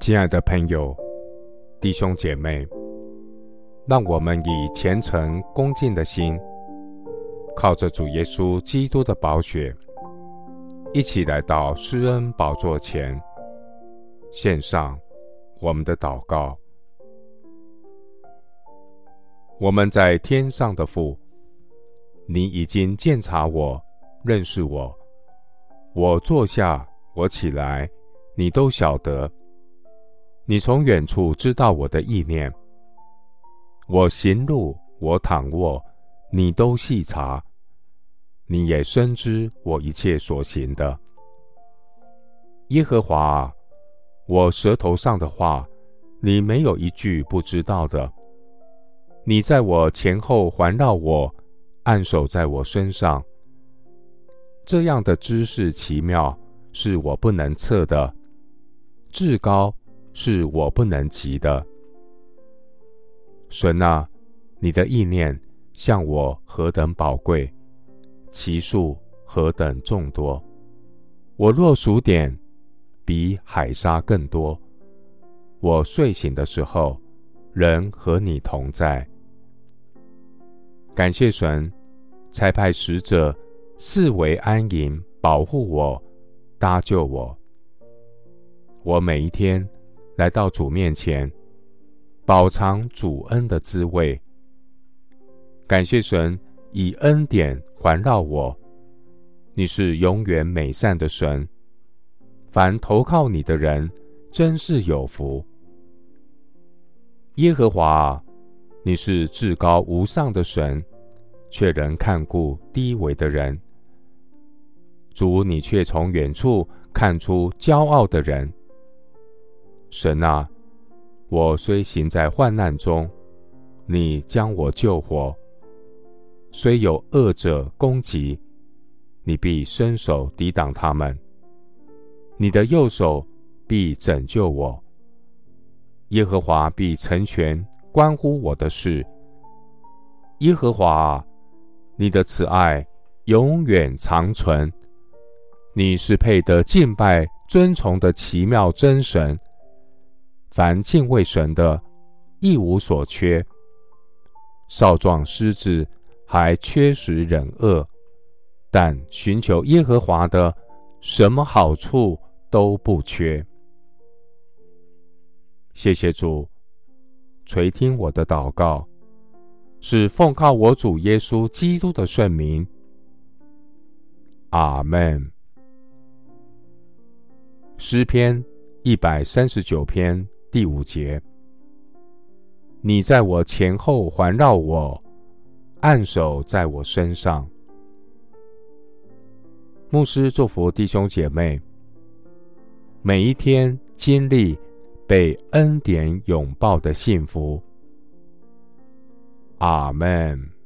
亲爱的朋友、弟兄姐妹，让我们以虔诚恭敬的心，靠着主耶稣基督的宝血，一起来到施恩宝座前，献上我们的祷告。我们在天上的父，你已经鉴察我、认识我，我坐下，我起来，你都晓得。你从远处知道我的意念，我行路，我躺卧，你都细察。你也深知我一切所行的。耶和华，我舌头上的话，你没有一句不知道的。你在我前后环绕我，按手在我身上。这样的知识奇妙，是我不能测的，至高。是我不能及的。神啊，你的意念向我何等宝贵，其数何等众多。我若数点，比海沙更多。我睡醒的时候，仍和你同在。感谢神，差派使者四围安营，保护我，搭救我。我每一天。来到主面前，饱尝主恩的滋味。感谢神以恩典环绕我，你是永远美善的神。凡投靠你的人，真是有福。耶和华，你是至高无上的神，却仍看顾低微的人。主，你却从远处看出骄傲的人。神啊，我虽行在患难中，你将我救活；虽有恶者攻击，你必伸手抵挡他们。你的右手必拯救我。耶和华必成全关乎我的事。耶和华，你的慈爱永远长存。你是配得敬拜尊崇的奇妙真神。凡敬畏神的，一无所缺。少壮狮子还缺食忍饿，但寻求耶和华的，什么好处都不缺。谢谢主，垂听我的祷告，是奉靠我主耶稣基督的圣名。阿门。诗篇一百三十九篇。第五节，你在我前后环绕我，按手在我身上。牧师祝福弟兄姐妹，每一天经历被恩典拥抱的幸福。阿门。